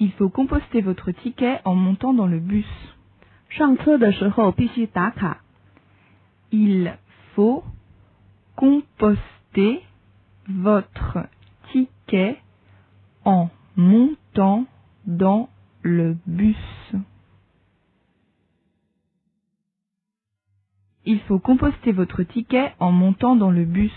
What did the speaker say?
Il faut composter votre ticket en montant dans le bus. Il faut composter votre ticket en montant dans le bus. Il faut composter votre ticket en montant dans le bus.